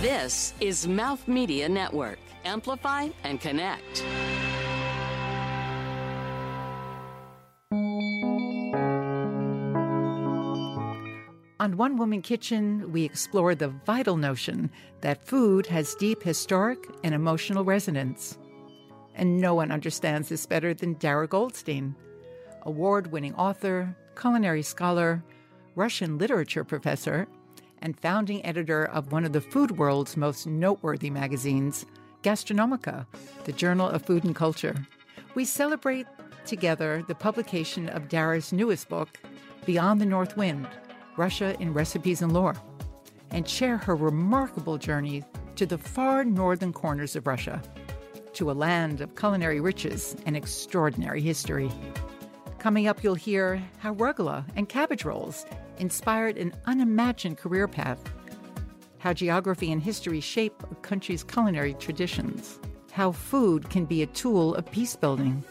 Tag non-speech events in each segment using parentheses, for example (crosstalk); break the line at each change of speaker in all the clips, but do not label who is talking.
This is Mouth Media Network. Amplify and connect.
On One Woman Kitchen, we explore the vital notion that food has deep historic and emotional resonance. And no one understands this better than Darra Goldstein, award winning author, culinary scholar, Russian literature professor, and founding editor of one of the food world's most noteworthy magazines, Gastronomica, the Journal of Food and Culture. We celebrate together the publication of Darra's newest book, Beyond the North Wind Russia in Recipes and Lore, and share her remarkable journey to the far northern corners of Russia, to a land of culinary riches and extraordinary history. Coming up, you'll hear how rugelach and cabbage rolls inspired an unimagined career path, how geography and history shape a country's culinary traditions, how food can be a tool of peace building.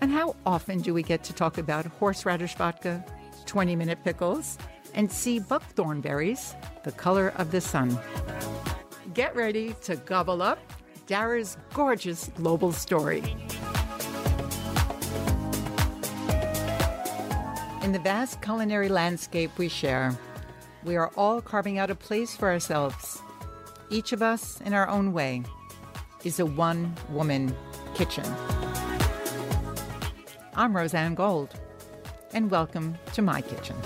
And how often do we get to talk about horseradish vodka, 20 minute pickles, and sea buckthorn berries, the color of the sun? Get ready to gobble up Darra's gorgeous global story. In the vast culinary landscape we share, we are all carving out a place for ourselves. Each of us, in our own way, is a one woman kitchen. I'm Rozanne Gold, and welcome to my kitchen.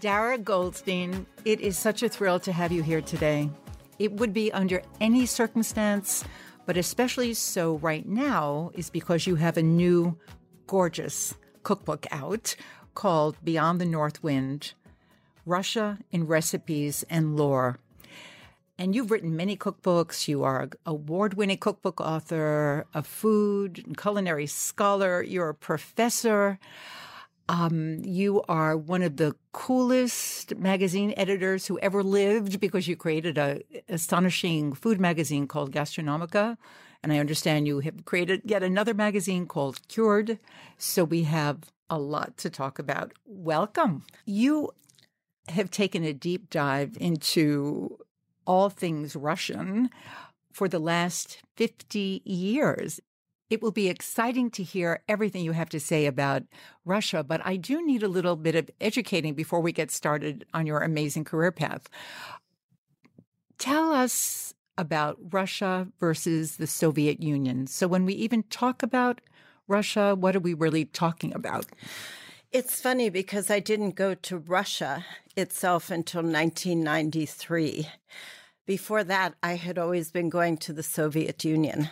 Darra Goldstein, it is such a thrill to have you here today. It would be under any circumstance, but especially so right now, is because you have a new, gorgeous cookbook out called Beyond the North Wind Russia in Recipes and Lore. And you've written many cookbooks. You are an award winning cookbook author, a food and culinary scholar, you're a professor. Um, you are one of the coolest magazine editors who ever lived because you created a astonishing food magazine called Gastronomica. And I understand you have created yet another magazine called Cured. So we have a lot to talk about. Welcome. You have taken a deep dive into all things Russian for the last 50 years. It will be exciting to hear everything you have to say about Russia, but I do need a little bit of educating before we get started on your amazing career path. Tell us about Russia versus the Soviet Union. So, when we even talk about Russia, what are we really talking about?
It's funny because I didn't go to Russia itself until 1993. Before that, I had always been going to the Soviet Union.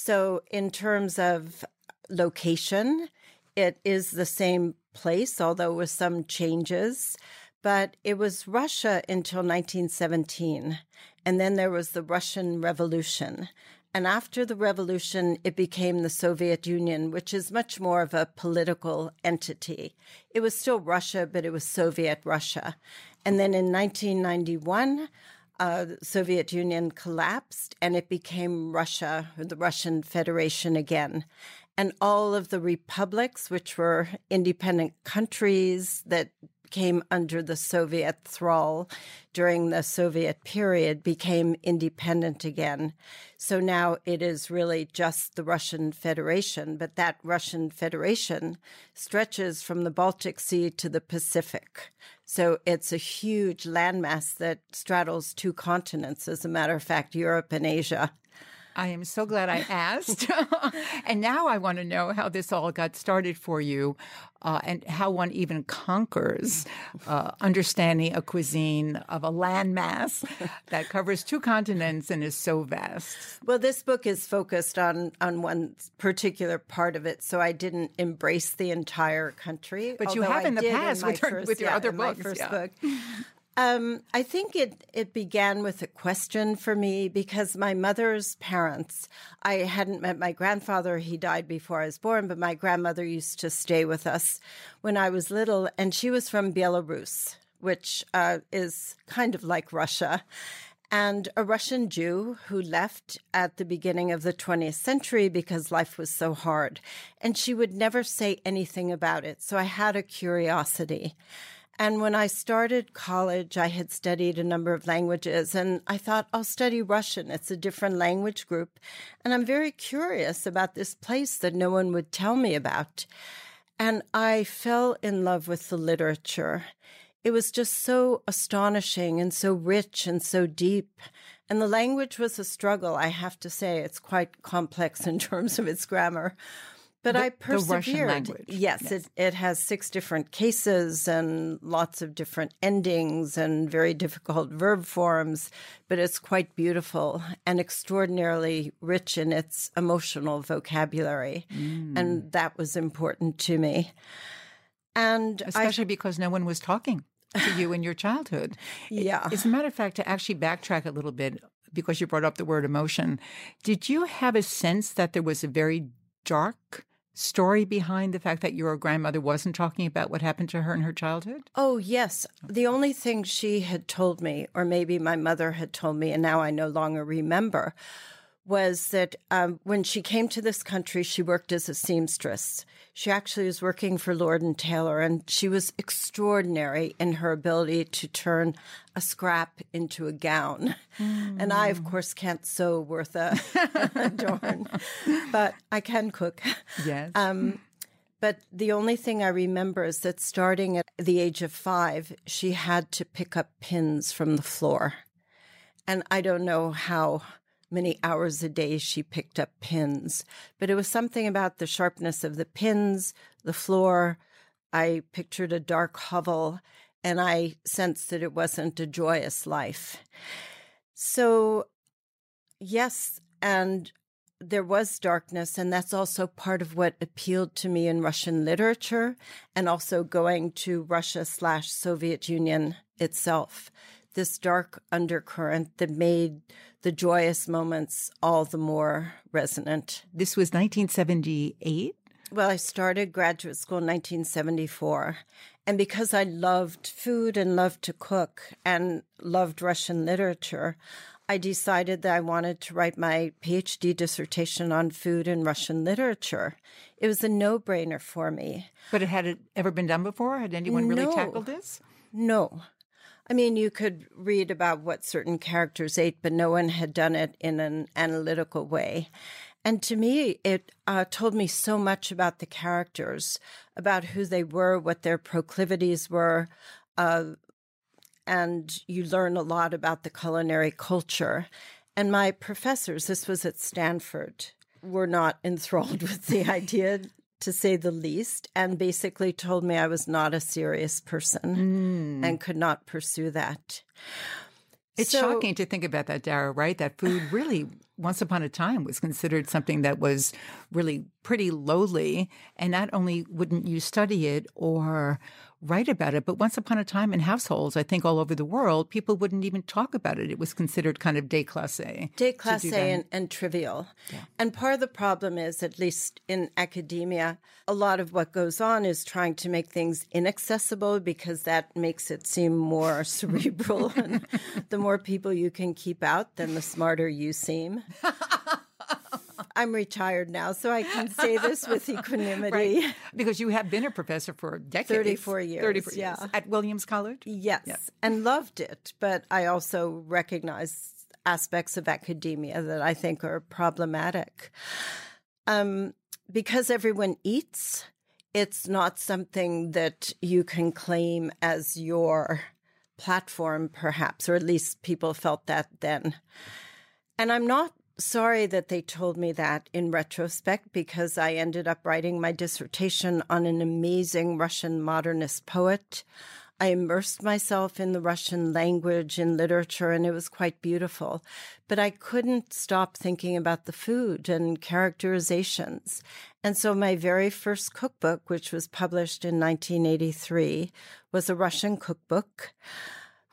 So, in terms of location, it is the same place, although with some changes. But it was Russia until 1917. And then there was the Russian Revolution. And after the revolution, it became the Soviet Union, which is much more of a political entity. It was still Russia, but it was Soviet Russia. And then in 1991, uh, Soviet Union collapsed and it became Russia, the Russian Federation again. And all of the republics, which were independent countries that came under the Soviet thrall during the Soviet period became independent again. So now it is really just the Russian Federation, but that Russian Federation stretches from the Baltic Sea to the Pacific. So it's a huge landmass that straddles two continents, as a matter of fact, Europe and Asia.
I am so glad I asked. (laughs) and now I want to know how this all got started for you uh, and how one even conquers uh, understanding a cuisine of a landmass that covers two continents and is so vast.
Well, this book is focused on, on one particular part of it, so I didn't embrace the entire country.
But you have in the past
in
with, your,
first,
with your
yeah,
other books.
My first
yeah.
book. Um, I think it it began with a question for me because my mother's parents. I hadn't met my grandfather; he died before I was born. But my grandmother used to stay with us when I was little, and she was from Belarus, which uh, is kind of like Russia. and a Russian Jew who left at the beginning of the 20th century because life was so hard. And she would never say anything about it. So I had a curiosity. And when I started college, I had studied a number of languages and I thought I'll study Russian. It's a different language group. And I'm very curious about this place that no one would tell me about. And I fell in love with the literature. It was just so astonishing and so rich and so deep. And the language was a struggle, I have to say. It's quite complex (laughs) in terms of its grammar. But
The-
I persevered. Yes,
Yes.
It, it has six different cases and lots of different endings and very difficult verb forms, but it's quite beautiful and extraordinarily rich in its emotional vocabulary.
Mm.
And that was important to me. And I,
especially because no one was talking to you in your childhood. (laughs)
yeah.
As a matter of fact, to actually backtrack a little bit, because you brought up the word emotion, did you have a sense that there was a very dark story behind the fact that your grandmother wasn't talking about what happened to her in her childhood?
Oh, yes. The only thing she had told me, or maybe my mother had told me, and now I no longer remember, was that um, when she came to this country, she worked as a seamstress. She actually was working for Lord and Taylor, and she was extraordinary in her ability to turn a scrap into a gown. And I, of course, can't sew worth a, (laughs) a darn, but I can cook.
Yes.
Um, but the only thing I remember is that starting at the age of five, she had to pick up pins from the floor. And I don't know how many hours a day she picked up pins, but it was something about the sharpness of the pins, the floor. I pictured a dark hovel, and I sensed that it wasn't a joyous life. So, yes, and there was darkness, and that's also part of what appealed to me in Russian literature, and also going to Russia slash Soviet Union itself. This dark undercurrent that made the joyous moments all the more resonant.
this was 1978.
Well, I started graduate school in 1974. And because I loved food and loved to cook and loved Russian literature, I decided that I wanted to write my PhD dissertation on food and Russian literature. It was a no brainer for me.
But it had it ever been done before? Had anyone really
No.
tackled this?
No. I mean, you could read about what certain characters ate, but no one had done it in an analytical way. And to me, it uh, told me so much about the characters, about who they were, what their proclivities were. Uh, and you learn a lot about the culinary culture. And my professors, this was at Stanford, were not enthralled (laughs) with the idea, to say the least, and basically told me I was not a serious person mm. and could not pursue that.
It's
So-
shocking to think about that, Darra, right? That food (sighs) really, once upon a time, was considered something that was really pretty lowly. And not only wouldn't you study it or write about it, but once upon a time in households, I think all over the world, people wouldn't even talk about it. It was considered kind of déclassé.
Déclassé and, and trivial. And part of the problem is, at least in academia, a lot of what goes on is trying to make things inaccessible because that makes it seem more (laughs) cerebral. and the more people you can keep out, then the smarter you seem. (laughs) I'm retired now, so I can say this with (laughs) equanimity.
Because you have been a professor for decades.
34 years,
34
yeah.
years. At Williams College?
Yes, and loved it. But I also recognize aspects of academia that I think are problematic. Um, because everyone eats, it's not something that you can claim as your platform, perhaps, or at least people felt that then. And I'm not sorry that they told me that in retrospect because I ended up writing my dissertation on an amazing Russian modernist poet. I immersed myself in the Russian language and literature, and it was quite beautiful. But I couldn't stop thinking about the food and characterizations. And so my very first cookbook, which was published in 1983, was a Russian cookbook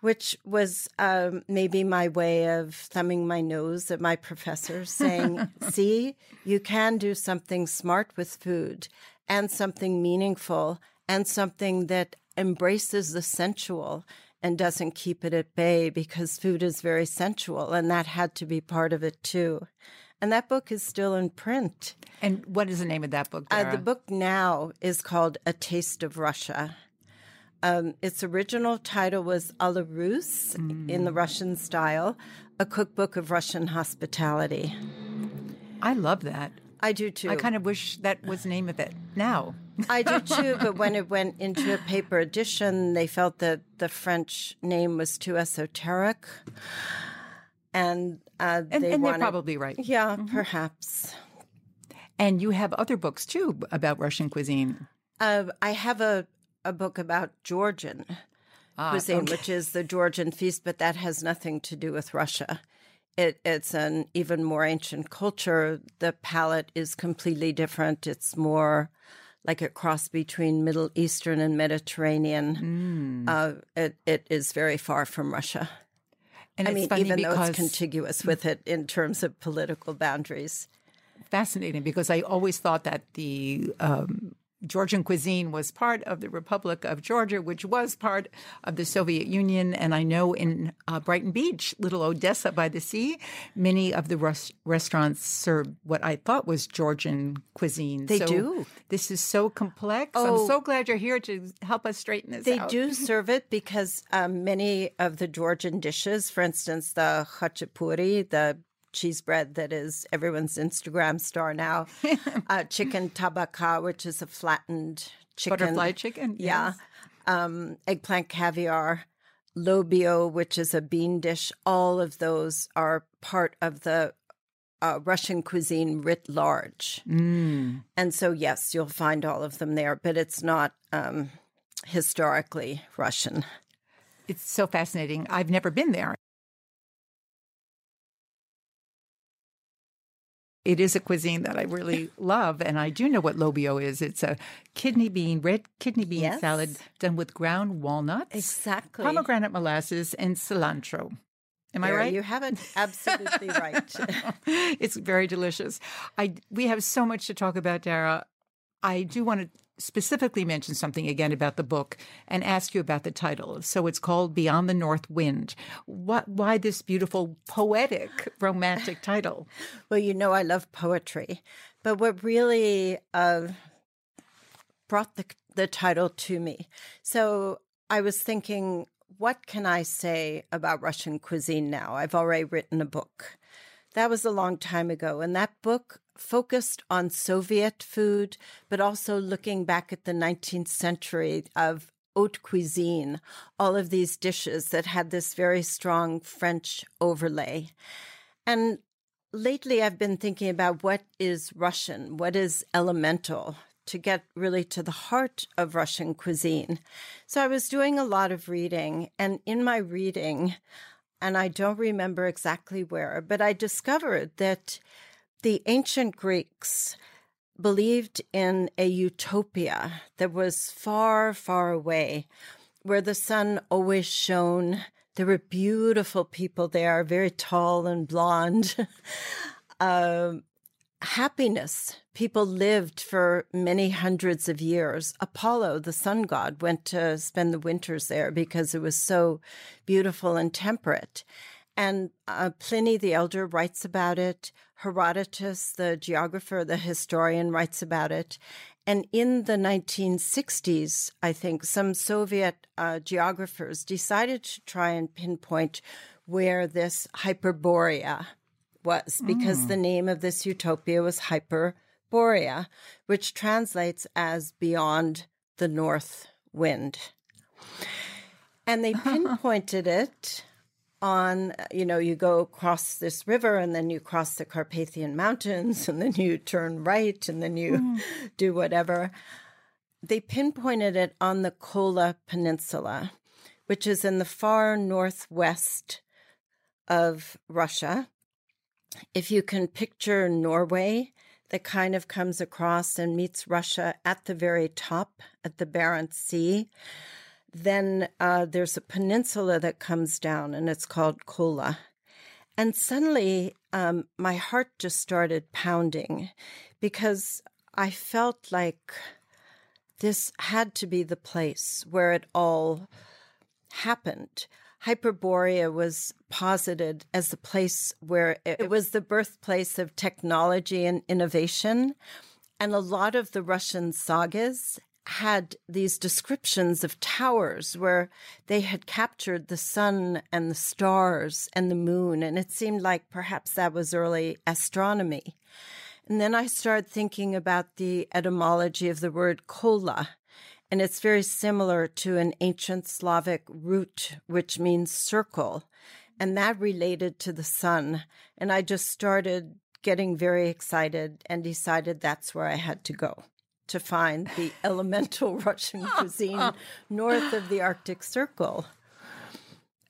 which was um, maybe my way of thumbing my nose at my professors, saying, (laughs) See, you can do something smart with food and something meaningful and something that embraces the sensual and doesn't keep it at bay because food is very sensual, and that had to be part of it too. And that book is still in print.
And what is the name of that book?
Uh, the book now is called A Taste of Russia. Um, its original title was A la Russe mm. in the Russian style, a cookbook of Russian hospitality.
I love that.
I do too.
I kind of wish that was the name of it now.
I do (laughs) too, but when it went into a paper edition, they felt that the French name was too esoteric. And, uh,
and,
they
and
wanted,
they're probably right.
Yeah, mm-hmm. perhaps.
And you have other books too about Russian cuisine.
Uh, I have a, a book about Georgian ah, cuisine, okay. which is the Georgian feast, but that has nothing to do with Russia. It, it's an even more ancient culture. The palate is completely different. It's more like a cross between Middle Eastern and Mediterranean. Mm. Uh, it, it is very far from Russia. And I mean, even though it's contiguous with it in terms of political boundaries.
Fascinating, because I always thought that the um, Georgian cuisine was part of the Republic of Georgia, which was part of the Soviet Union. And I know in uh, Brighton Beach, little Odessa by the sea, many of the res- restaurants serve what I thought was Georgian cuisine.
They
so
do.
This is so complex. Oh, I'm so glad you're here to help us straighten this
they
out.
They do (laughs) serve it because um, many of the Georgian dishes, for instance, the khachapuri, the cheese bread that is everyone's Instagram star now. (laughs) uh, chicken tabaka, which is a flattened chicken.
Butterfly chicken?
Yeah. Yes. Um, eggplant caviar. Lobio, which is a bean dish. All of those are part of the uh, Russian cuisine writ large. Mm. And so, yes, you'll find all of them there, but it's not um, historically Russian.
It's so fascinating. I've never been there. It is a cuisine that I really (laughs) love, and I do know what lobio is. It's a kidney bean, red kidney bean yes. salad done with ground walnuts,
exactly,
pomegranate molasses, and cilantro. Am
there,
I right?
You have it absolutely right. (laughs)
it's very delicious. I we have so much to talk about, Darra. I do want to specifically mention something again about the book and ask you about the title. So it's called Beyond the North Wind. What, why this beautiful, poetic, romantic title? (laughs)
well, you know, I love poetry, but what really uh, brought the, the title to me. So I was thinking, what can I say about Russian cuisine now? I've already written a book. That was a long time ago. And that book focused on Soviet food, but also looking back at the 19th century of haute cuisine, all of these dishes that had this very strong French overlay. And lately I've been thinking about what is Russian, what is elemental to get really to the heart of Russian cuisine. So I was doing a lot of reading, and in my reading, and I don't remember exactly where, but I discovered that the ancient Greeks believed in a utopia that was far, far away, where the sun always shone. There were beautiful people there, very tall and blonde. uh, (laughs) happiness. People lived for many hundreds of years. Apollo, the sun god, went to spend the winters there because it was so beautiful and temperate. And uh, Pliny the Elder writes about it. Herodotus, the geographer, the historian, writes about it. And in the 1960s, I think some Soviet uh, geographers decided to try and pinpoint where this Hyperborea was, because mm. the name of this utopia was Hyperborea, which translates as beyond the north wind. And they (laughs) pinpointed it on, you know, you go across this river and then you cross the Carpathian Mountains and then you turn right and then you mm. (laughs) do whatever. They pinpointed it on the Kola Peninsula, which is in the far northwest of Russia. If you can picture Norway, that kind of comes across and meets Russia at the very top at the Barents Sea then uh, there's a peninsula that comes down and it's called Kola. And suddenly um, my heart just started pounding because I felt like this had to be the place where it all happened. Hyperborea was posited as the place where it was the birthplace of technology and innovation. And a lot of the Russian sagas had these descriptions of towers where they had captured the sun and the stars and the moon. And it seemed like perhaps that was early astronomy. And then I started thinking about the etymology of the word kola. And it's very similar to an ancient Slavic root, which means circle. And that related to the sun. And I just started getting very excited and decided that's where I had to go to find the (laughs) elemental (laughs) Russian (laughs) cuisine north of the Arctic Circle.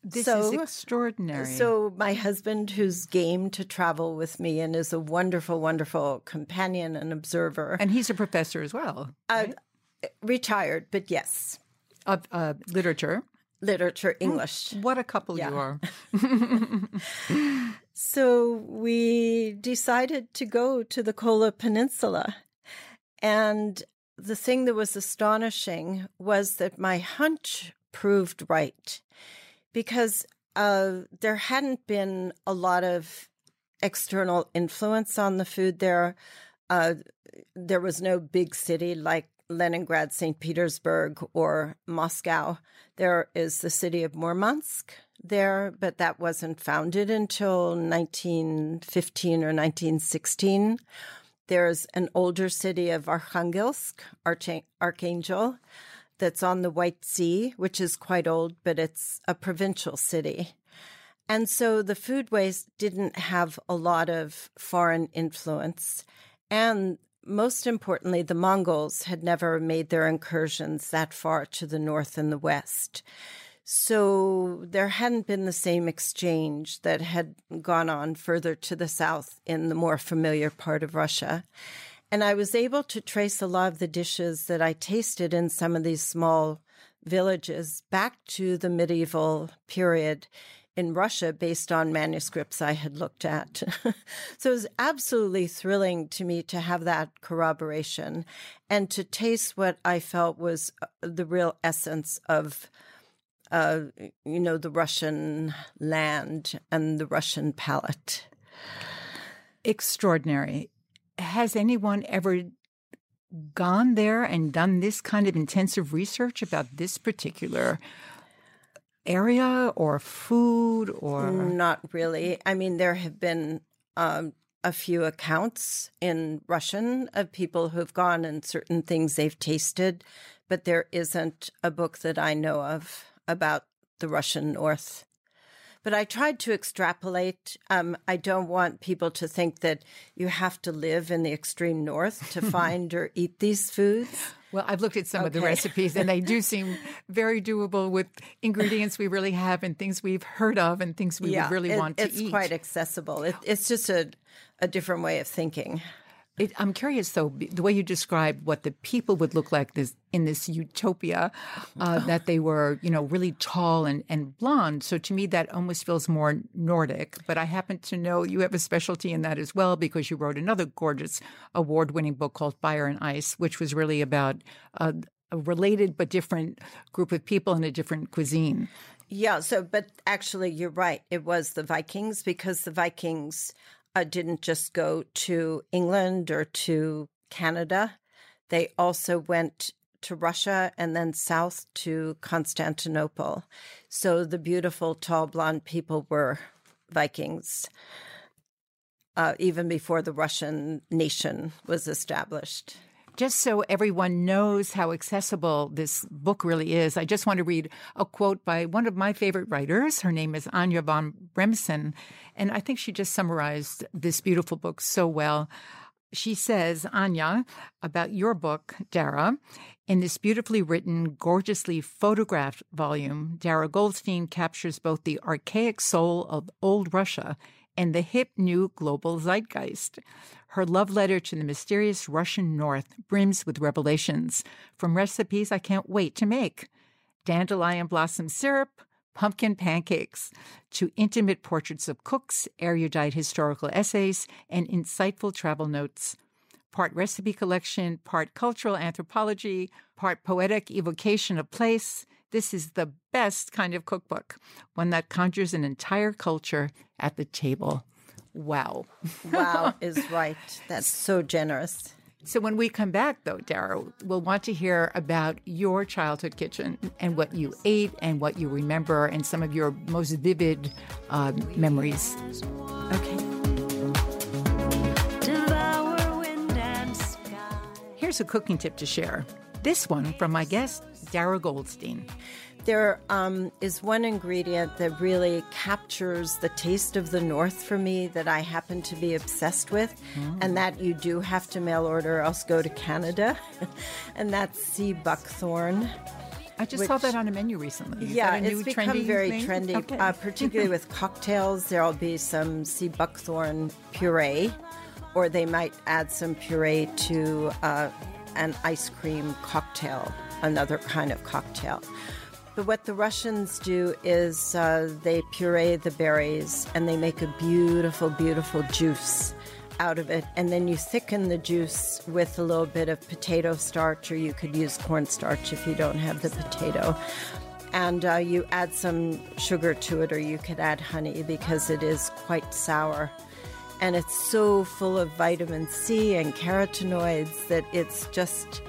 This so, is extraordinary.
So, my husband, who's game to travel with me and is a wonderful, wonderful companion and observer.
And he's a professor as well. Uh, right?
Uh, retired, but yes.
Of uh, literature.
Literature, English.
what a couple yeah. you are. (laughs)
so, we decided to go to the Kola Peninsula and the thing that was astonishing was that my hunch proved right because uh, there hadn't been a lot of external influence on the food there. Uh, there was no big city like Leningrad, St. Petersburg, or Moscow. There is the city of Murmansk there, but that wasn't founded until 1915 or 1916. There's an older city of Arkhangelsk, Archangel, that's on the White Sea, which is quite old, but it's a provincial city. And so the foodways didn't have a lot of foreign influence. And most importantly, the Mongols had never made their incursions that far to the north and the west. So there hadn't been the same exchange that had gone on further to the south in the more familiar part of Russia. And I was able to trace a lot of the dishes that I tasted in some of these small villages back to the medieval period in Russia based on manuscripts I had looked at. (laughs) so it was absolutely thrilling to me to have that corroboration and to taste what I felt was uh, the real essence of uh, you know, the Russian land and the Russian palate.
Extraordinary. Has anyone ever gone there and done this kind of intensive research about this particular area or food or
not really i mean there have been um, a few accounts in russian of people who've gone and certain things they've tasted but there isn't a book that i know of about the Russian North. But I tried to extrapolate. Um, I don't want people to think that you have to live in the extreme north to (laughs) find or eat these foods.
Well, I've looked at some okay. of the recipes and they do seem (laughs) very doable with ingredients we really have and things we've heard of and things we yeah, really
it,
want to
it's
eat.
It's quite accessible. It, it's just a, a different way of thinking.
It, I'm curious, though, the way you describe what the people would look like this, in this utopia, uh, that they were, you know, really tall and, and blonde. So to me, that almost feels more Nordic. But I happen to know you have a specialty in that as well because you wrote another gorgeous award winning book called Fire and Ice, which was really about uh, a related but different group of people in a different cuisine.
Yeah, so, but actually, you're right. It was the Vikings because the Vikings uh, didn't just go to England or to Canada. They also went to Russia and then south to Constantinople. So the beautiful, tall, blonde people were Vikings, uh, even before the Russian nation was established
just so everyone knows how accessible this book really is, I just want to read a quote by one of my favorite writers. Her name is Anya von Bremzen, and I think she just summarized this beautiful book so well. She says, Anya, about your book, Darra, in this beautifully written, gorgeously photographed volume, Darra Goldstein captures both the archaic soul of old Russia and the hip new global zeitgeist. Her love letter to the mysterious Russian North brims with revelations from recipes I can't wait to make dandelion blossom syrup, pumpkin pancakes, to intimate portraits of cooks, erudite historical essays, and insightful travel notes. Part recipe collection, part cultural anthropology, part poetic evocation of place, This is the best kind of cookbook, one that conjures an entire culture at the table. Wow.
wow (laughs) is right. That's so generous.
So when we come back, though, Darra, we'll want to hear about your childhood kitchen and what you ate and what you remember and some of your most vivid uh, memories.
Okay.
Here's a cooking tip to share. This one from my guest, Darra Goldstein.
There um, is one ingredient that really captures the taste of the North for me that I happen to be obsessed with, mm. and that you do have to mail order, or else go to Canada, (laughs) and that's sea buckthorn.
I just which, saw that on a menu recently.
Is yeah, it's become very thing? trendy, (laughs) okay. uh, particularly with cocktails. There'll be some sea buckthorn puree, or they might add some puree to uh, an ice cream cocktail, another kind of cocktail. But what the Russians do is uh, they puree the berries and they make a beautiful, beautiful juice out of it. And then you thicken the juice with a little bit of potato starch, or you could use cornstarch if you don't have the potato. And uh, you add some sugar to it, or you could add honey because it is quite sour. And it's so full of vitamin C and carotenoids that it's just,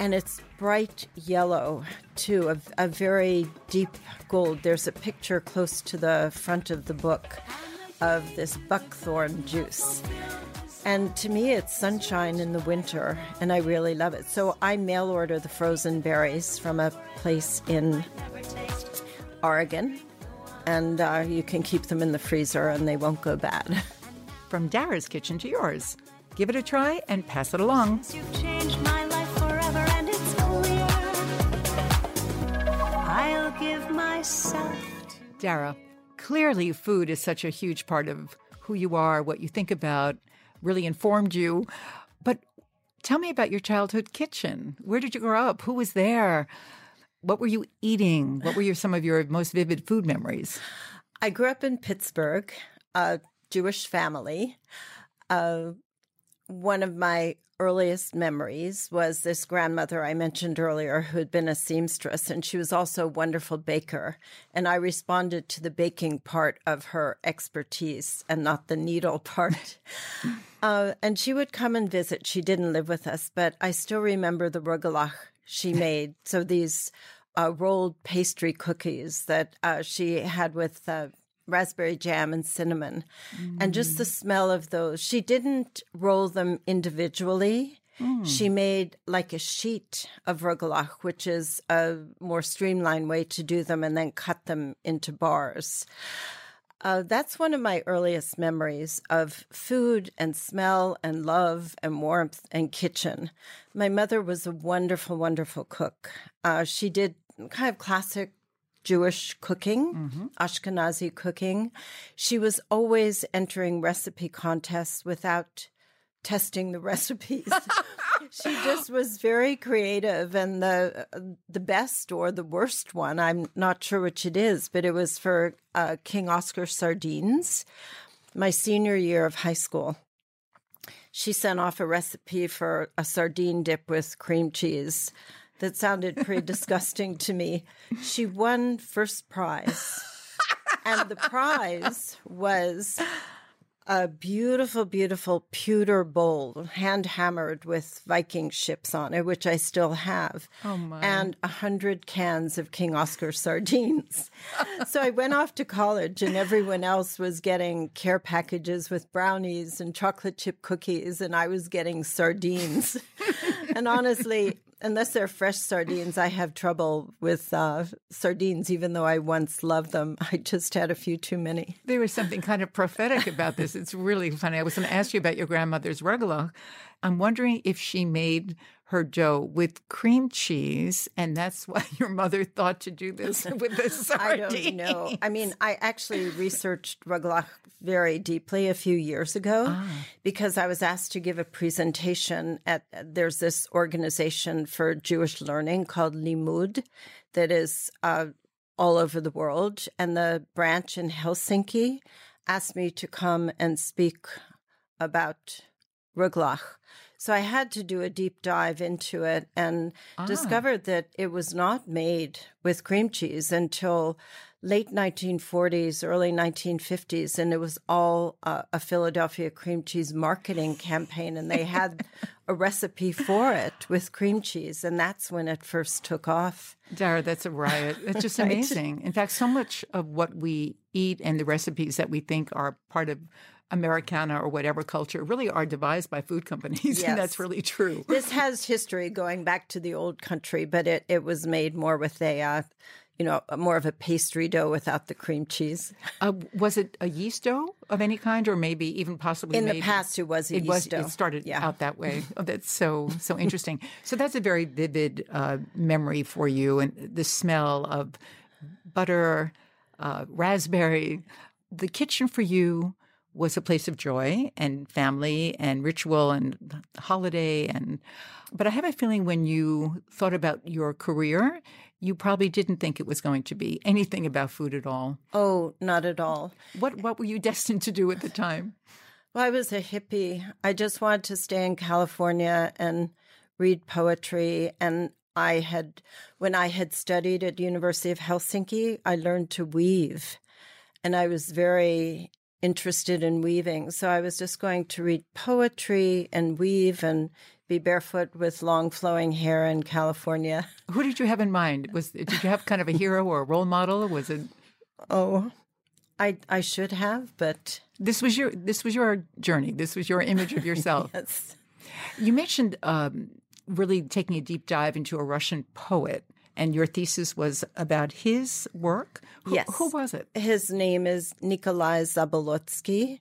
and it's bright yellow too, a, a very deep gold. There's a picture close to the front of the book of this buckthorn juice. And to me, it's sunshine in the winter, and I really love it. So I mail order the frozen berries from a place in Oregon, and uh, you can keep them in the freezer and they won't go bad.
From Darra's kitchen to yours. Give it a try and pass it along. Myself. Darra, clearly food is such a huge part of who you are, what you think about, really informed you. But tell me about your childhood kitchen. Where did you grow up? Who was there? What were you eating? What were your, some of your most vivid food memories?
I grew up in Pittsburgh, a Jewish family. Uh, one of my earliest memories was this grandmother I mentioned earlier who had been a seamstress, and she was also a wonderful baker. And I responded to the baking part of her expertise and not the needle (laughs) part. uh, and she would come and visit. She didn't live with us, but I still remember the rugelach she (laughs) made. So these uh, rolled pastry cookies that uh, she had with uh, raspberry jam and cinnamon. Mm. And just the mm. smell of those. She didn't roll them individually. Mm. She made like a sheet of rugelach, which is a more streamlined way to do them, and then cut them into bars. Uh, that's one of my earliest memories of food and smell and love and warmth and kitchen. My mother was a wonderful, wonderful cook. Uh, she did kind of classic Jewish cooking, mm-hmm. Ashkenazi cooking. She was always entering recipe contests without testing the (laughs) recipes. she just was very creative and the the best or the worst one, I'm not sure which it is, but it was for uh, King Oscar sardines. My senior year of high school. She sent off a recipe for a sardine dip with cream cheese that sounded pretty disgusting to me. She won first prize. and the prize was a beautiful, beautiful pewter bowl, hand hammered with Viking ships on it, which I still have,
oh
and a hundred cans of King Oscar sardines. so I went off to college, and everyone else was getting care packages with brownies and chocolate chip cookies, and I was getting sardines. and honestly, unless they're fresh sardines, I have trouble with uh, sardines, even though I once loved them. (laughs) I just had a few too many.
There was something kind of prophetic about this. It's really funny. I was going to ask you about your grandmother's rugelach. I'm wondering if she made her dough with cream cheese, and that's (laughs) why your mother thought to do this (laughs) with the sardines.
I don't know. I mean, I actually researched rugelach very deeply a few years ago ah. because I was asked to give a presentation at. There's this organization for Jewish learning called Limmud that is uh, all over the world, and the branch in Helsinki asked me to come and speak about rugelach So I had to do a deep dive into it and
Ah.
discovered that it was not made with cream cheese until late 1940s, early 1950s, and it was all uh, a Philadelphia cream cheese marketing campaign, and they had a recipe for it with cream cheese, and that's when it first took off.
Darra, that's a riot. (laughs) It's just amazing. In fact, so much of what we eat and the recipes that we think are part of Americana or whatever culture really are devised by food companies, (laughs) and that's really true. (laughs)
This has history going back to the old country, but it, it was made more with a, uh, you know, more of a pastry dough without the cream cheese.
Uh, was it a yeast dough of any kind, or maybe even possibly
In the past, it was a
it
yeast
was
dough.
it started
Yeah.
out that way. (laughs) Oh, that's so so interesting. so that's a very vivid uh, memory for you, and the smell of butter, uh, raspberry. The kitchen for you was a place of joy and family and ritual and holiday and. But I have a feeling when you thought about your career, you probably didn't think it was going to be anything about food at all.
Oh, not at all.
What what were you (laughs) destined to do at the time?
Well, I was a hippie. I just wanted to stay in California and read poetry. And I had, when I had studied at University of Helsinki, I learned to weave, and I was very interested in weaving. So I was just going to read poetry and weave and be barefoot with long flowing hair in California. (laughs)
Who did you have in mind? Was did you have kind of a hero or a role model? Or was it
Oh, I I should have, but
this was your this was your journey? This was your image of (laughs) yourself.
it's
You mentioned um, really taking a deep dive into a Russian poet, and your thesis was about his work. Who,
Yes.
who was it?
His name is Nikolai Zabolotsky,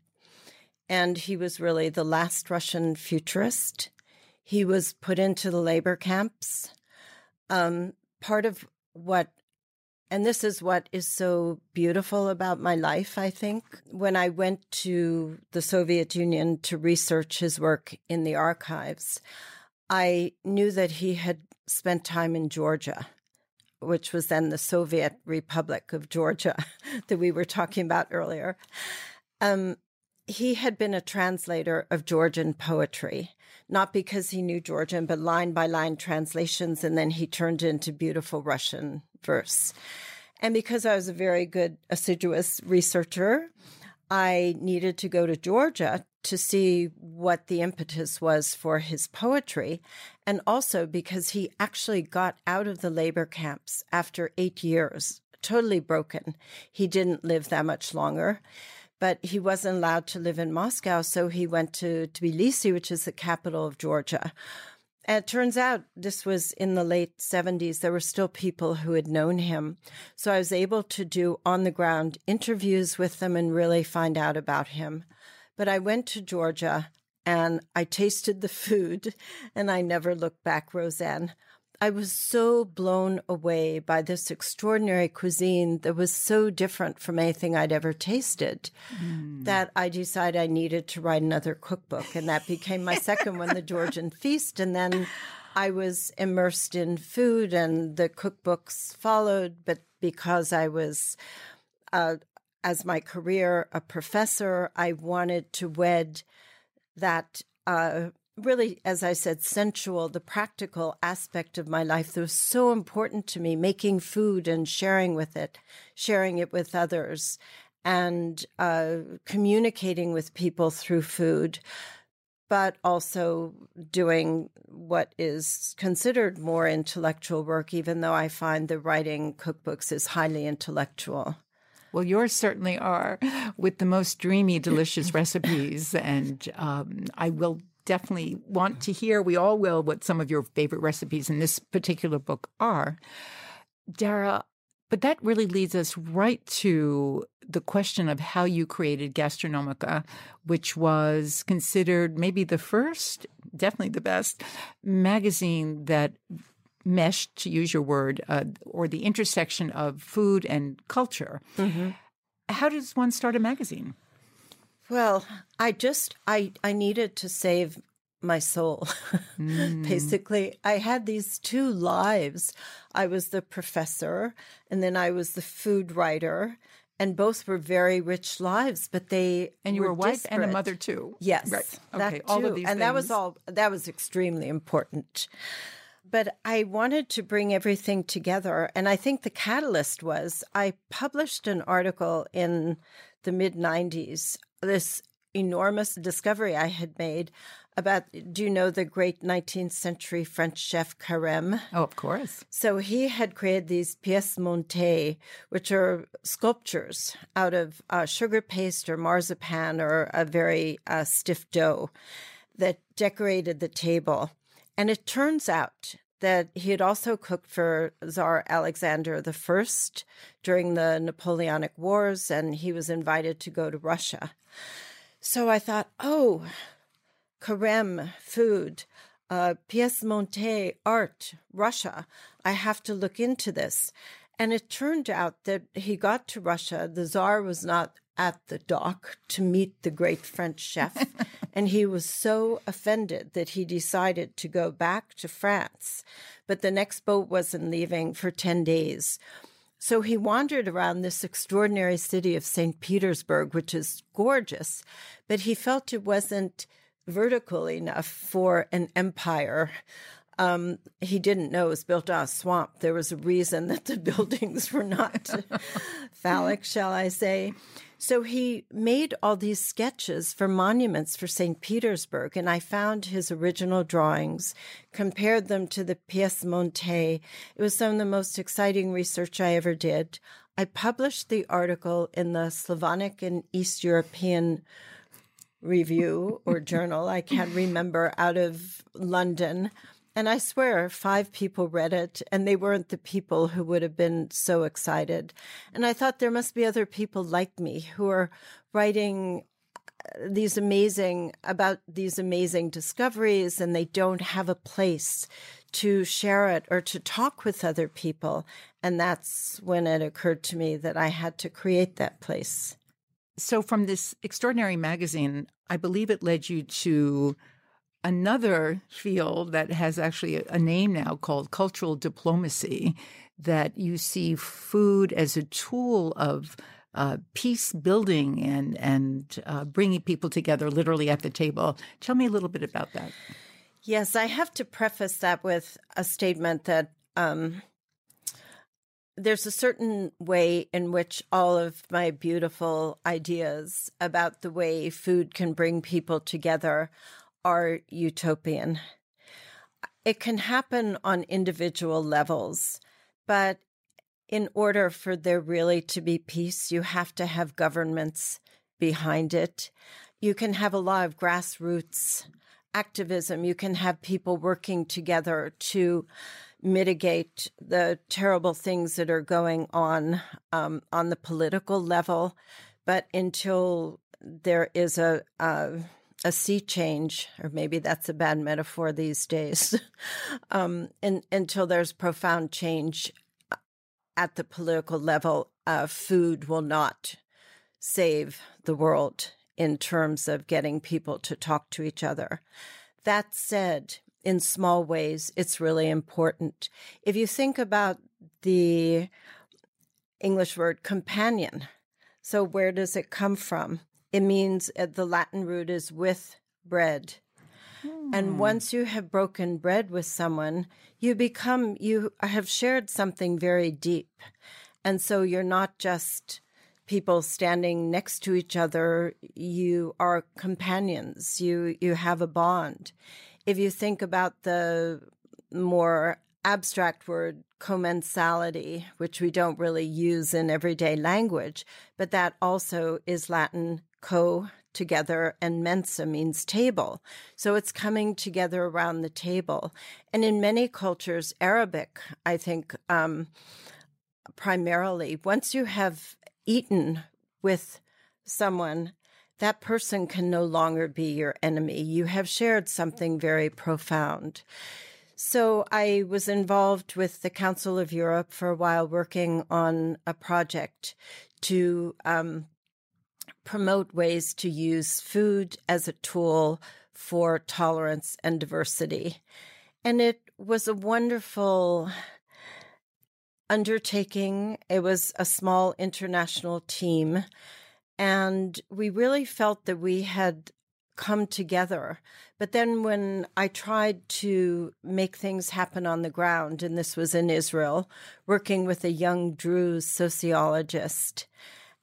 and he was really the last Russian futurist. He was put into the labor camps. Um, part of what, and this is what is so beautiful about my life, I think. When I went to the Soviet Union to research his work in the archives, I knew that he had spent time in Georgia which was then the Soviet Republic of Georgia (laughs) that we were talking about earlier. Um, he had been a translator of Georgian poetry, not because he knew Georgian, but line by line translations, and then he turned into beautiful Russian verse. And because I was a very good, assiduous researcher, I needed to go to Georgia to see what the impetus was for his poetry. And also because he actually got out of the labor camps after eight years, totally broken. He didn't live that much longer, but he wasn't allowed to live in Moscow. So he went to Tbilisi, which is the capital of Georgia. And it turns out this was in the late 70s. There were still people who had known him. So I was able to do on the ground interviews with them and really find out about him. But I went to Georgia and I tasted the food and I never looked back, Rozanne. I was so blown away by this extraordinary cuisine that was so different from anything I'd ever tasted that I decided I needed to write another cookbook. And that became my second one, The Georgian (laughs) Feast. And then I was immersed in food and the cookbooks followed. But because I was, uh, as my career, a professor, I wanted to wed that uh, really, as I said, sensual, the practical aspect of my life that was so important to me, making food and sharing with it, sharing it with others, and uh, communicating with people through food, but also doing what is considered more intellectual work, even though I find the writing cookbooks is highly intellectual.
Well, yours certainly are, with the most dreamy, delicious recipes, and um, I will definitely want to hear. We all will what some of your favorite recipes in this particular book are, Darra. But that really leads us right to the question of how you created Gastronomica, which was considered maybe the first, definitely the best magazine that meshed, to use your word, uh, or the intersection of food and culture. How does one start a magazine?
Well, I just I I needed to save my soul. (laughs) Basically, I had these two lives. I was the professor and then I was the food writer and both were very rich lives, but they
and you were,
were
a wife
disparate.
and a mother too.
Yes,
right.
that
Okay, all of these
and that was all. That was extremely important. But I wanted to bring everything together, and I think the catalyst was I published an article in the mid '90s. This enormous discovery I had made about. Do you know the great 19th century French chef Carême?
Oh, of course.
So he had created these pièces montées, which are sculptures out of uh, sugar paste or marzipan or a very uh, stiff dough that decorated the table. And it turns out that he had also cooked for Tsar Alexander I during the Napoleonic Wars, and he was invited to go to Russia. So I thought, oh, Carême, food, uh, pièce montée, art, Russia. I have to look into this. And it turned out that he got to Russia. The Tsar was not at the dock to meet the great French chef. (laughs) and he was so offended that he decided to go back to France. But the next boat wasn't leaving for 10 days. So he wandered around this extraordinary city of St. Petersburg, which is gorgeous, but he felt it wasn't vertical enough for an empire. Um, he didn't know it was built on a swamp. There was a reason that the (laughs) buildings were not (laughs) phallic, shall I say. So he made all these sketches for monuments for St. Petersburg, and I found his original drawings, compared them to the pièce montée. It was some of the most exciting research I ever did. I published the article in the Slavonic and East European Review or (laughs) Journal, I can't remember, out of London. And I swear, five people read it, and they weren't the people who would have been so excited. And I thought there must be other people like me who are writing uh, these amazing about these amazing discoveries, and they don't have a place to share it or to talk with other people. And that's when it occurred to me that I had to create that place.
So, from this extraordinary magazine, I believe it led you to another field that has actually a, name now called cultural diplomacy, that you see food as a tool of uh, peace building and and uh, bringing people together, literally at the table. Tell me a little bit about that.
Yes, I have to preface that with a statement that um, there's a certain way in which all of my beautiful ideas about the way food can bring people together are utopian. It can happen on individual levels, but in order for there really to be peace, you have to have governments behind it. You can have a lot of grassroots activism. You can have people working together to mitigate the terrible things that are going on um, on the political level. But until there is a, a a sea change, or maybe that's a bad metaphor these days, (laughs) um, in, until there's profound change at the political level, uh, food will not save the world in terms of getting people to talk to each other. That said, in small ways, it's really important. If you think about the English word companion, so where does it come from? It means uh, the Latin root is with bread. And once you have broken bread with someone, you become, you have shared something very deep. And so you're not just people standing next to each other, you are companions, you, you have a bond. If you think about the more abstract word commensality, which we don't really use in everyday language, but that also is Latin co together and mensa means table. So it's coming together around the table. And in many cultures, Arabic, I think, um, primarily, once you have eaten with someone, that person can no longer be your enemy. You have shared something very profound. So I was involved with the Council of Europe for a while, working on a project to um, promote ways to use food as a tool for tolerance and diversity. And it was a wonderful undertaking. It was a small international team. And we really felt that we had come together. But then when I tried to make things happen on the ground, and this was in Israel, working with a young Druze sociologist,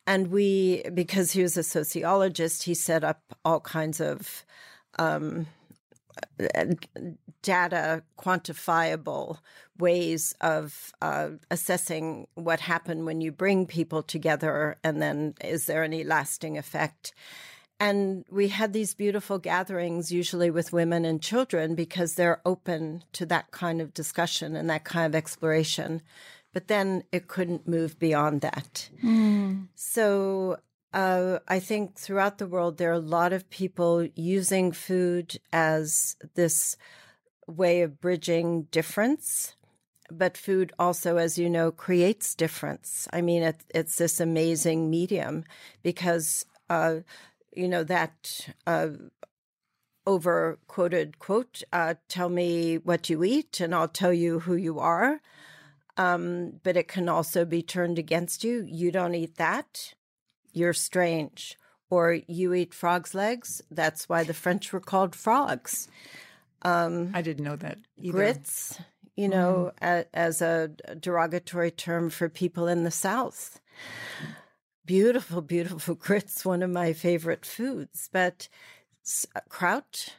and we, because he was a sociologist, he set up all kinds of um, data quantifiable ways of uh, assessing what happened when you bring people together and then is there any lasting effect. And we had these beautiful gatherings usually with women and children because they're open to that kind of discussion and that kind of exploration but then it couldn't move beyond that mm. so uh, I think throughout the world, there are a lot of people using food as this way of bridging difference. But food also, as you know, creates difference. I mean, it, it's this amazing medium because, uh, you know, that uh, over quoted quote, uh, tell me what you eat and I'll tell you who you are. Um, but it can also be turned against you. You don't eat that you're strange, or you eat frog's legs. That's why the French were called frogs.
Um, I didn't know that.
Either. Grits, you know, mm. a, as a derogatory term for people in the South. Beautiful, beautiful (laughs) grits, one of my favorite foods. But uh, kraut,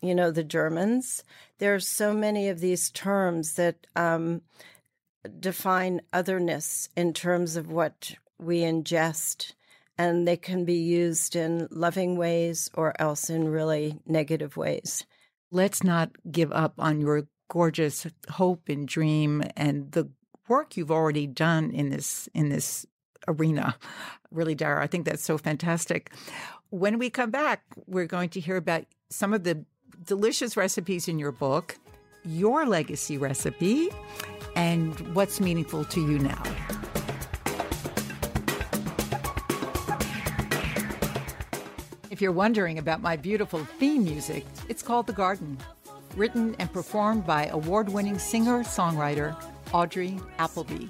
you know, the Germans, there are so many of these terms that um, define otherness in terms of what we ingest, and they can be used in loving ways or else in really negative ways.
Let's not give up on your gorgeous hope and dream and the work you've already done in this in this arena. Really, Darra, I think that's so fantastic. When we come back, we're going to hear about some of the delicious recipes in your book, your legacy recipe, and what's meaningful to you now. If you're wondering about my beautiful theme music, it's called The Garden, written and performed by award winning singer songwriter Audrey Appleby.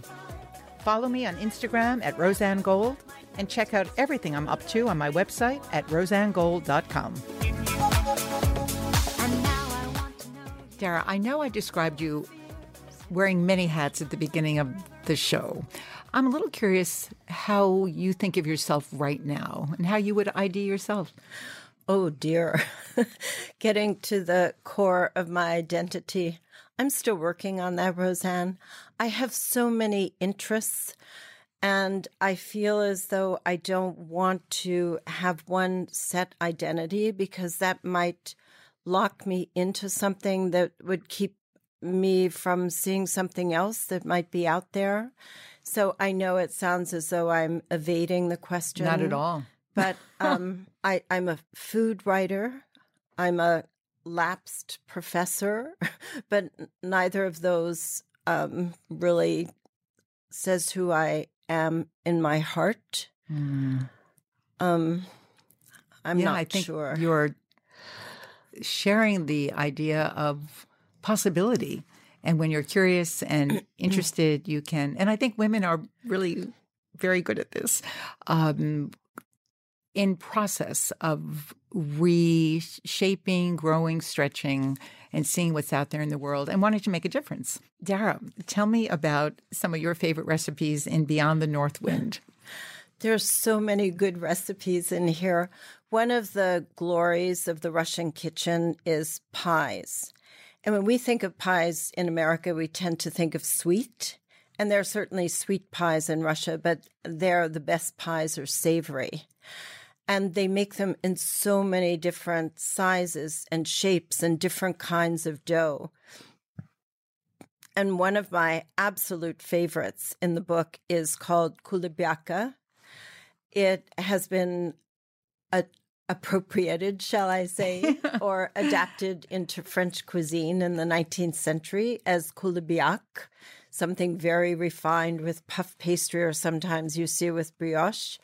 Follow me on Instagram at Rozanne Gold and check out everything I'm up to on my website at rozannegold.com. Darra, I know I described you wearing many hats at the beginning of the show. I'm a little curious how you think of yourself right now and how you would ID yourself.
Oh dear. (laughs) Getting to the core of my identity. I'm still working on that, Rozanne. I have so many interests, and I feel as though I don't want to have one set identity because that might lock me into something that would keep me from seeing something else that might be out there. So I know it sounds as though I'm evading the question.
Not at all. (laughs)
But um, I, I'm a food writer. I'm a lapsed professor, (laughs) but neither of those um, really says who I am in my heart. Mm. Um, I'm
yeah,
not
I think
sure.
You're sharing the idea of possibility and when you're curious and (clears throat) interested, you can. And I think women are really very good at this. Um, in process of reshaping, growing, stretching, and seeing what's out there in the world and wanting to make a difference. Darra, tell me about some of your favorite recipes in Beyond the North Wind. (clears throat)
There's so many good recipes in here. One of the glories of the Russian kitchen is pies. And when we think of pies in America, we tend to think of sweet. And there are certainly sweet pies in Russia, but there the best pies are savory. And they make them in so many different sizes and shapes and different kinds of dough. And one of my absolute favorites in the book is called kulibyaka. It has been a appropriated, shall I say, (laughs) or adapted into French cuisine in the 19th century as coulibyac, something very refined with puff pastry, or sometimes you see with brioche.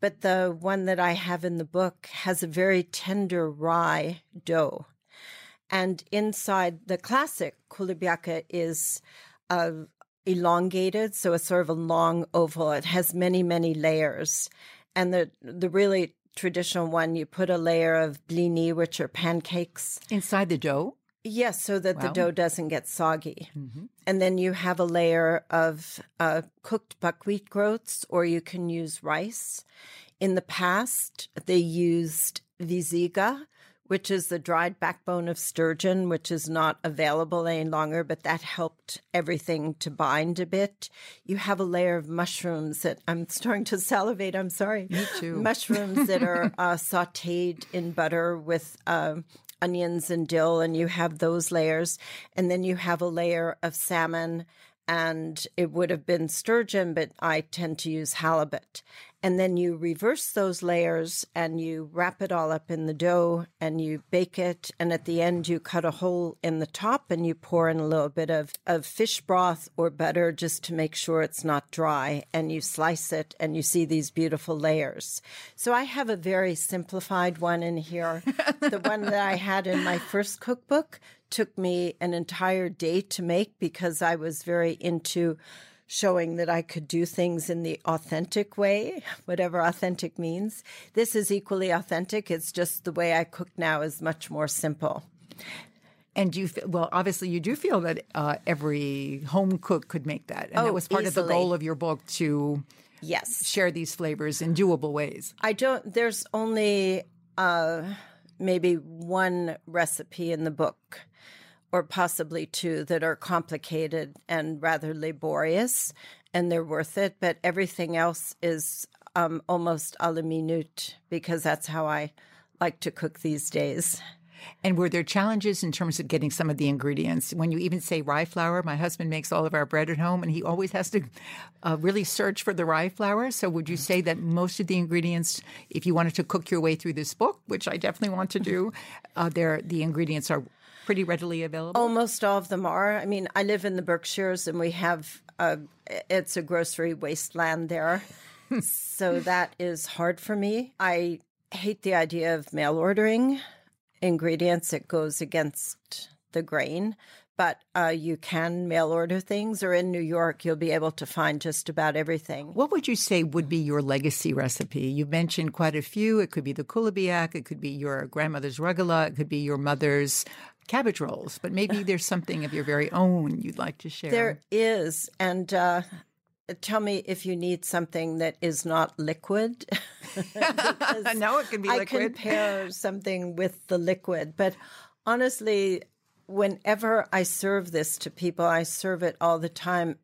But the one that I have in the book has a very tender rye dough. And inside the classic coulibyac is a, elongated, so it's sort of a long oval. It has many, many layers. And the the really traditional one, you put a layer of blini, which are pancakes.
Inside the dough?
Yes, so that the dough doesn't get soggy. And then you have a layer of uh, cooked buckwheat groats, or you can use rice. In the past, they used viziga, which is the dried backbone of sturgeon, which is not available any longer, but that helped everything to bind a bit. You have a layer of mushrooms that I'm (laughs) starting to salivate. I'm sorry.
Me too.
Mushrooms that are (laughs) uh, sauteed in butter with um onions and dill, and you have those layers. And then you have a layer of salmon, and it would have been sturgeon, but I tend to use halibut. And then you reverse those layers and you wrap it all up in the dough and you bake it. And at the end, you cut a hole in the top and you pour in a little bit of, of fish broth or butter just to make sure it's not dry. And you slice it and you see these beautiful layers. So I have a very simplified one in here. (laughs) the one that I had in my first cookbook took me an entire day to make because I was very into showing that I could do things in the authentic way, whatever authentic means. This is equally authentic. It's just the way I cook now is much more simple.
And you, well, obviously, you do feel that uh, every home cook could make that, and
Oh,
that was part of the goal of your book to
Yes.
share these flavors in doable ways.
I don't, there's only uh, maybe one recipe in the book, or possibly two, that are complicated and rather laborious, and they're worth it. But everything else is um, almost a la minute because that's how I like to cook these days.
And were there challenges in terms of getting some of the ingredients? When you even say rye flour, my husband makes all of our bread at home, and he always has to uh, really search for the rye flour. So, would you say that most of the ingredients, if you wanted to cook your way through this book, which I definitely want to do, uh, there the ingredients are pretty readily available?
Almost all of them are. I mean, I live in the Berkshires and we have a, it's a grocery wasteland there. (laughs) so that is hard for me. I hate the idea of mail ordering ingredients. It goes against the grain. But uh, you can mail order things, or in New York, you'll be able to find just about everything.
What would you say would be your legacy recipe? You mentioned quite a few. It could be the coulibyac, it could be your grandmother's rugelach, it could be your mother's cabbage rolls, but maybe (laughs) there's something of your very own you'd like to share.
There is, and uh, tell me if you need something that is not liquid. (laughs) (laughs)
No, it can be
I
liquid.
compare something with the liquid, but honestly, whenever I serve this to people, I serve it all the time.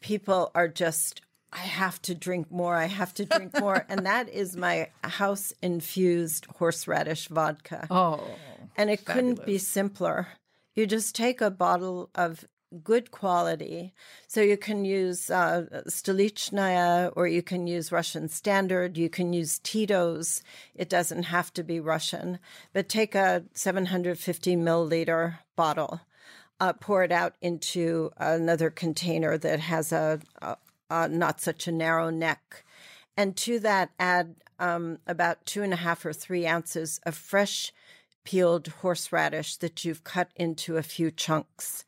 People are just, I have to drink more. I have to drink more, and that is my house infused horseradish vodka.
oh,
And it couldn't be simpler. You just take a bottle of good quality. So you can use uh, Stolichnaya or you can use Russian Standard. You can use Tito's. It doesn't have to be Russian. But take a 750 milliliter bottle, uh, pour it out into another container that has a, a, a not such a narrow neck. And to that, add um, about two and a half or three ounces of fresh peeled horseradish that you've cut into a few chunks.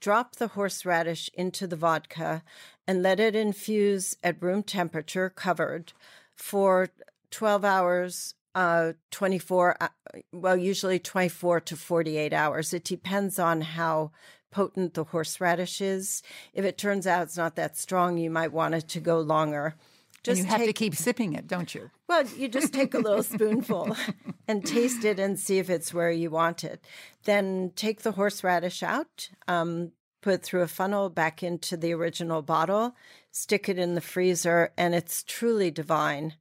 Drop the horseradish into the vodka and let it infuse at room temperature, covered, for 12 hours, uh, 24, uh, well, usually 24 to 48 hours. It depends on how potent the horseradish is. If it turns out it's not that strong, you might want it to go longer.
And
Just
you have to keep sipping it, don't you?
well, you just (laughs) take a little spoonful and taste it and see if it's where you want it. Then take the horseradish out, um, put it through a funnel back into the original bottle, stick it in the freezer, and it's truly divine.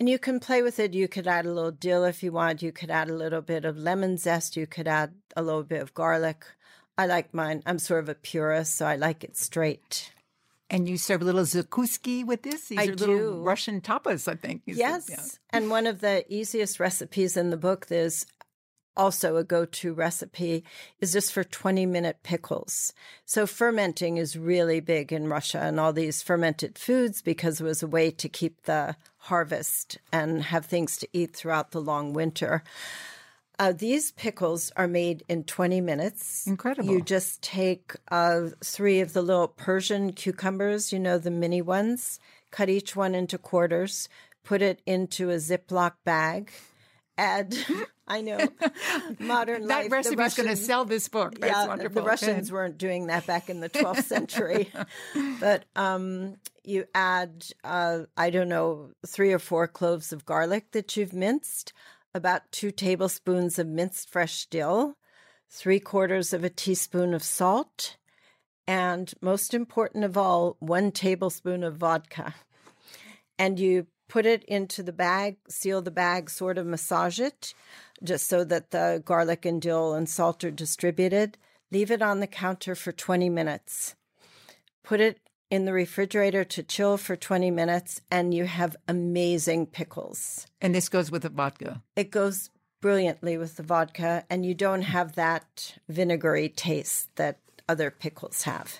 And you can play with it. You could add a little dill if you want. You could add a little bit of lemon zest. You could add a little bit of garlic. I like mine. I'm sort of a purist, so I like it straight.
And you serve a little zakuski with this? These
I
are little
do.
Russian tapas, I think.
Yes.
yeah.
And one of the easiest recipes in the book is also a go to recipe is just for 20 minute pickles. So fermenting is really big in Russia and all these fermented foods because it was a way to keep the harvest and have things to eat throughout the long winter. Uh, these pickles are made in 20 minutes.
Incredible.
You just take uh, three of the little Persian cucumbers, you know, the mini ones, cut each one into quarters, put it into a Ziploc bag, add, (laughs) I know, (laughs) modern life.
that
life.
recipe is going to sell this book. That's
yeah,
wonderful.
the Russians weren't doing that back in the (laughs) 12th century. but um, you add, uh, I don't know, three or four cloves of garlic that you've minced, about two tablespoons of minced fresh dill, three quarters of a teaspoon of salt, and most important of all, one tablespoon of vodka. And you put it into the bag, seal the bag, sort of massage it, just so that the garlic and dill and salt are distributed. Leave it on the counter for 20 minutes. Put it in the refrigerator to chill for 20 minutes, and you have amazing pickles.
And this goes with the vodka.
It goes brilliantly with the vodka, and you don't have that vinegary taste that other pickles have.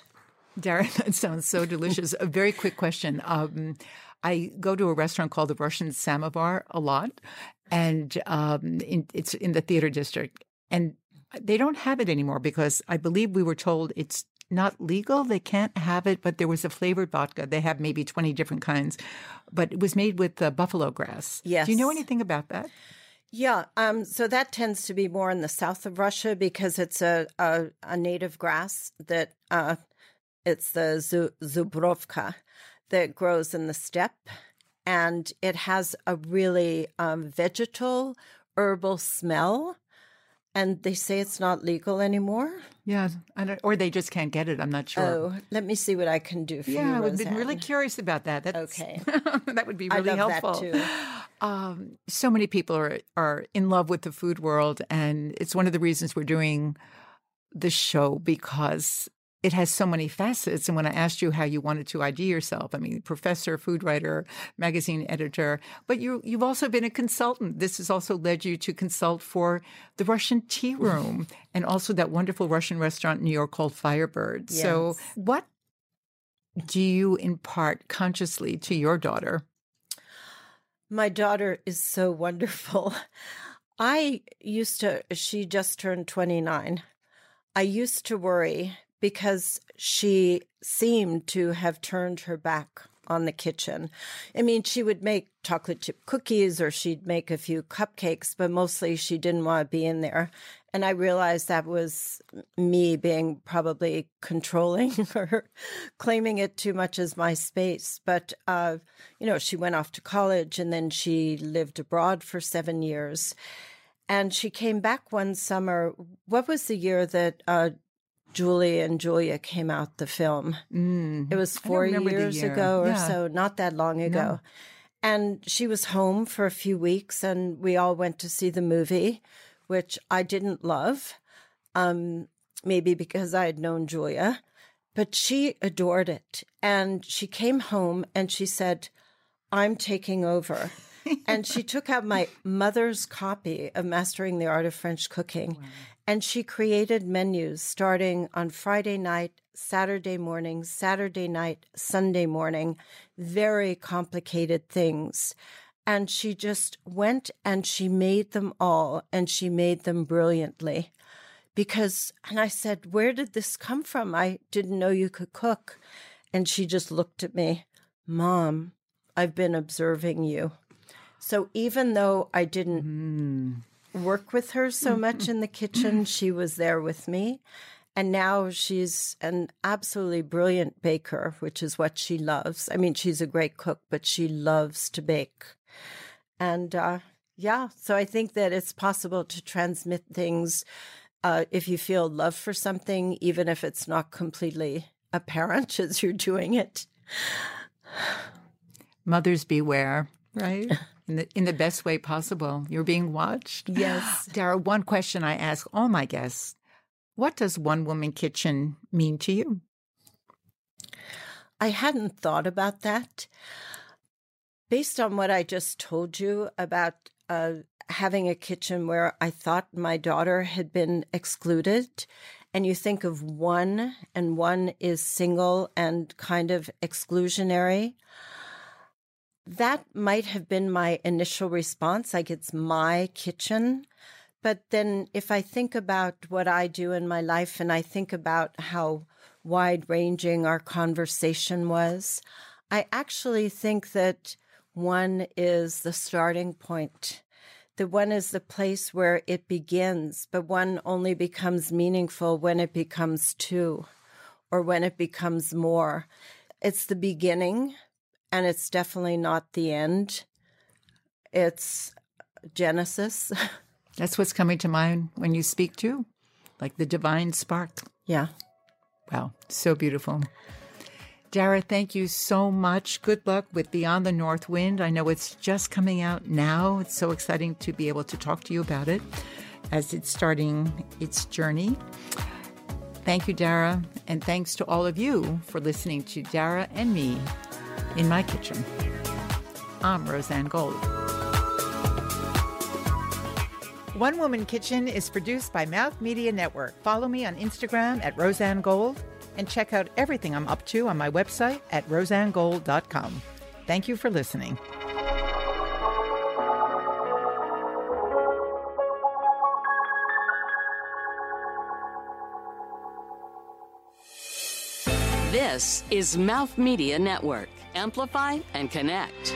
Darren, (laughs) that sounds so delicious. a very quick question. Um, I go to a restaurant called the Russian Samovar a lot, and um, in, it's in the theater district. And they don't have it anymore because I believe we were told it's not legal. They can't have it, but there was a flavored vodka. They have maybe 20 different kinds, but it was made with uh, buffalo grass.
Yes.
Do you know anything about that?
Yeah, um, so that tends to be more in the south of Russia because it's a a, a native grass that uh, it's the zu- zubrovka that grows in the steppe, and it has a really um, vegetal herbal smell. And they say it's not legal anymore.
Yeah, I don't, or they just can't get it. I'm not sure.
Oh, let me see what I can do for you.
yeah, I would be really curious about that. That's,
Okay. (laughs)
that would be really I
love that
helpful.
too.
Um, so many people are are in love with the food world, and it's one of the reasons we're doing the show because it has so many facets. And when I asked you how you wanted to ID yourself, I mean, professor, food writer, magazine editor, but you you've also been a consultant. This has also led you to consult for the Russian Tea (laughs) Room and also that wonderful Russian restaurant in New York called Firebird. So, what do you impart consciously to your daughter?
My daughter is so wonderful. (laughs) I used to, she just turned 29. I used to worry because she seemed to have turned her back on the kitchen. I mean, she would make chocolate chip cookies or she'd make a few cupcakes, but mostly she didn't want to be in there. And I realized that was me being probably controlling (laughs) or claiming it too much as my space. But, uh, you know, she went off to college and then she lived abroad for seven years. And she came back one summer. What was the year that uh, Julie and Julia came out, the film?
Mm.
It was four years
year.
ago or
Yeah.
so, not that long ago. And she was home for a few weeks, and we all went to see the movie, which I didn't love, um, maybe because I had known Julia, but she adored it. And she came home and she said, I'm taking over. And she took out my mother's copy of Mastering the Art of French Cooking. And she created menus starting on Friday night, Saturday morning, Saturday night, Sunday morning, very complicated things. And she just went and she made them all and she made them brilliantly. Because, and I said, Where did this come from? I didn't know you could cook. And she just looked at me, Mom, I've been observing you. So even though I didn't work with her so much in the kitchen, (clears throat) she was there with me. And now she's an absolutely brilliant baker, which is what she loves. I mean, she's a great cook, but she loves to bake. And uh, yeah, so I think that it's possible to transmit things uh, if you feel love for something, even if it's not completely apparent (laughs) as you're doing it.
Mothers beware, right? (laughs) In the, in the best way possible. You're being watched.
Yes. (gasps)
Darra, one question I ask all my guests What does one woman kitchen mean to you?
I hadn't thought about that. Based on what I just told you about uh, having a kitchen where I thought my daughter had been excluded, and you think of one, and one is single and kind of exclusionary, that might have been my initial response like it's my kitchen. But then if I think about what I do in my life and I think about how wide ranging our conversation was, I actually think that one is the starting point. The one is the place where it begins, but one only becomes meaningful when it becomes two or when it becomes more. It's the beginning, and it's definitely not the end. It's Genesis. (laughs)
That's what's coming to mind when you speak too, like the divine spark.
Yeah.
Wow, so beautiful. Darra, thank you so much. Good luck with Beyond the North Wind. I know it's just coming out now. It's so exciting to be able to talk to you about it as it's starting its journey. Thank you, Darra, and thanks to all of you for listening to Darra and me in my kitchen. I'm Rozanne Gold. One Woman Kitchen is produced by Mouth Media Network. Follow me on Instagram at Rozanne Gold and check out everything I'm up to on my website at rozannegold.com. Thank you for listening.
This is Mouth Media Network. Amplify and connect.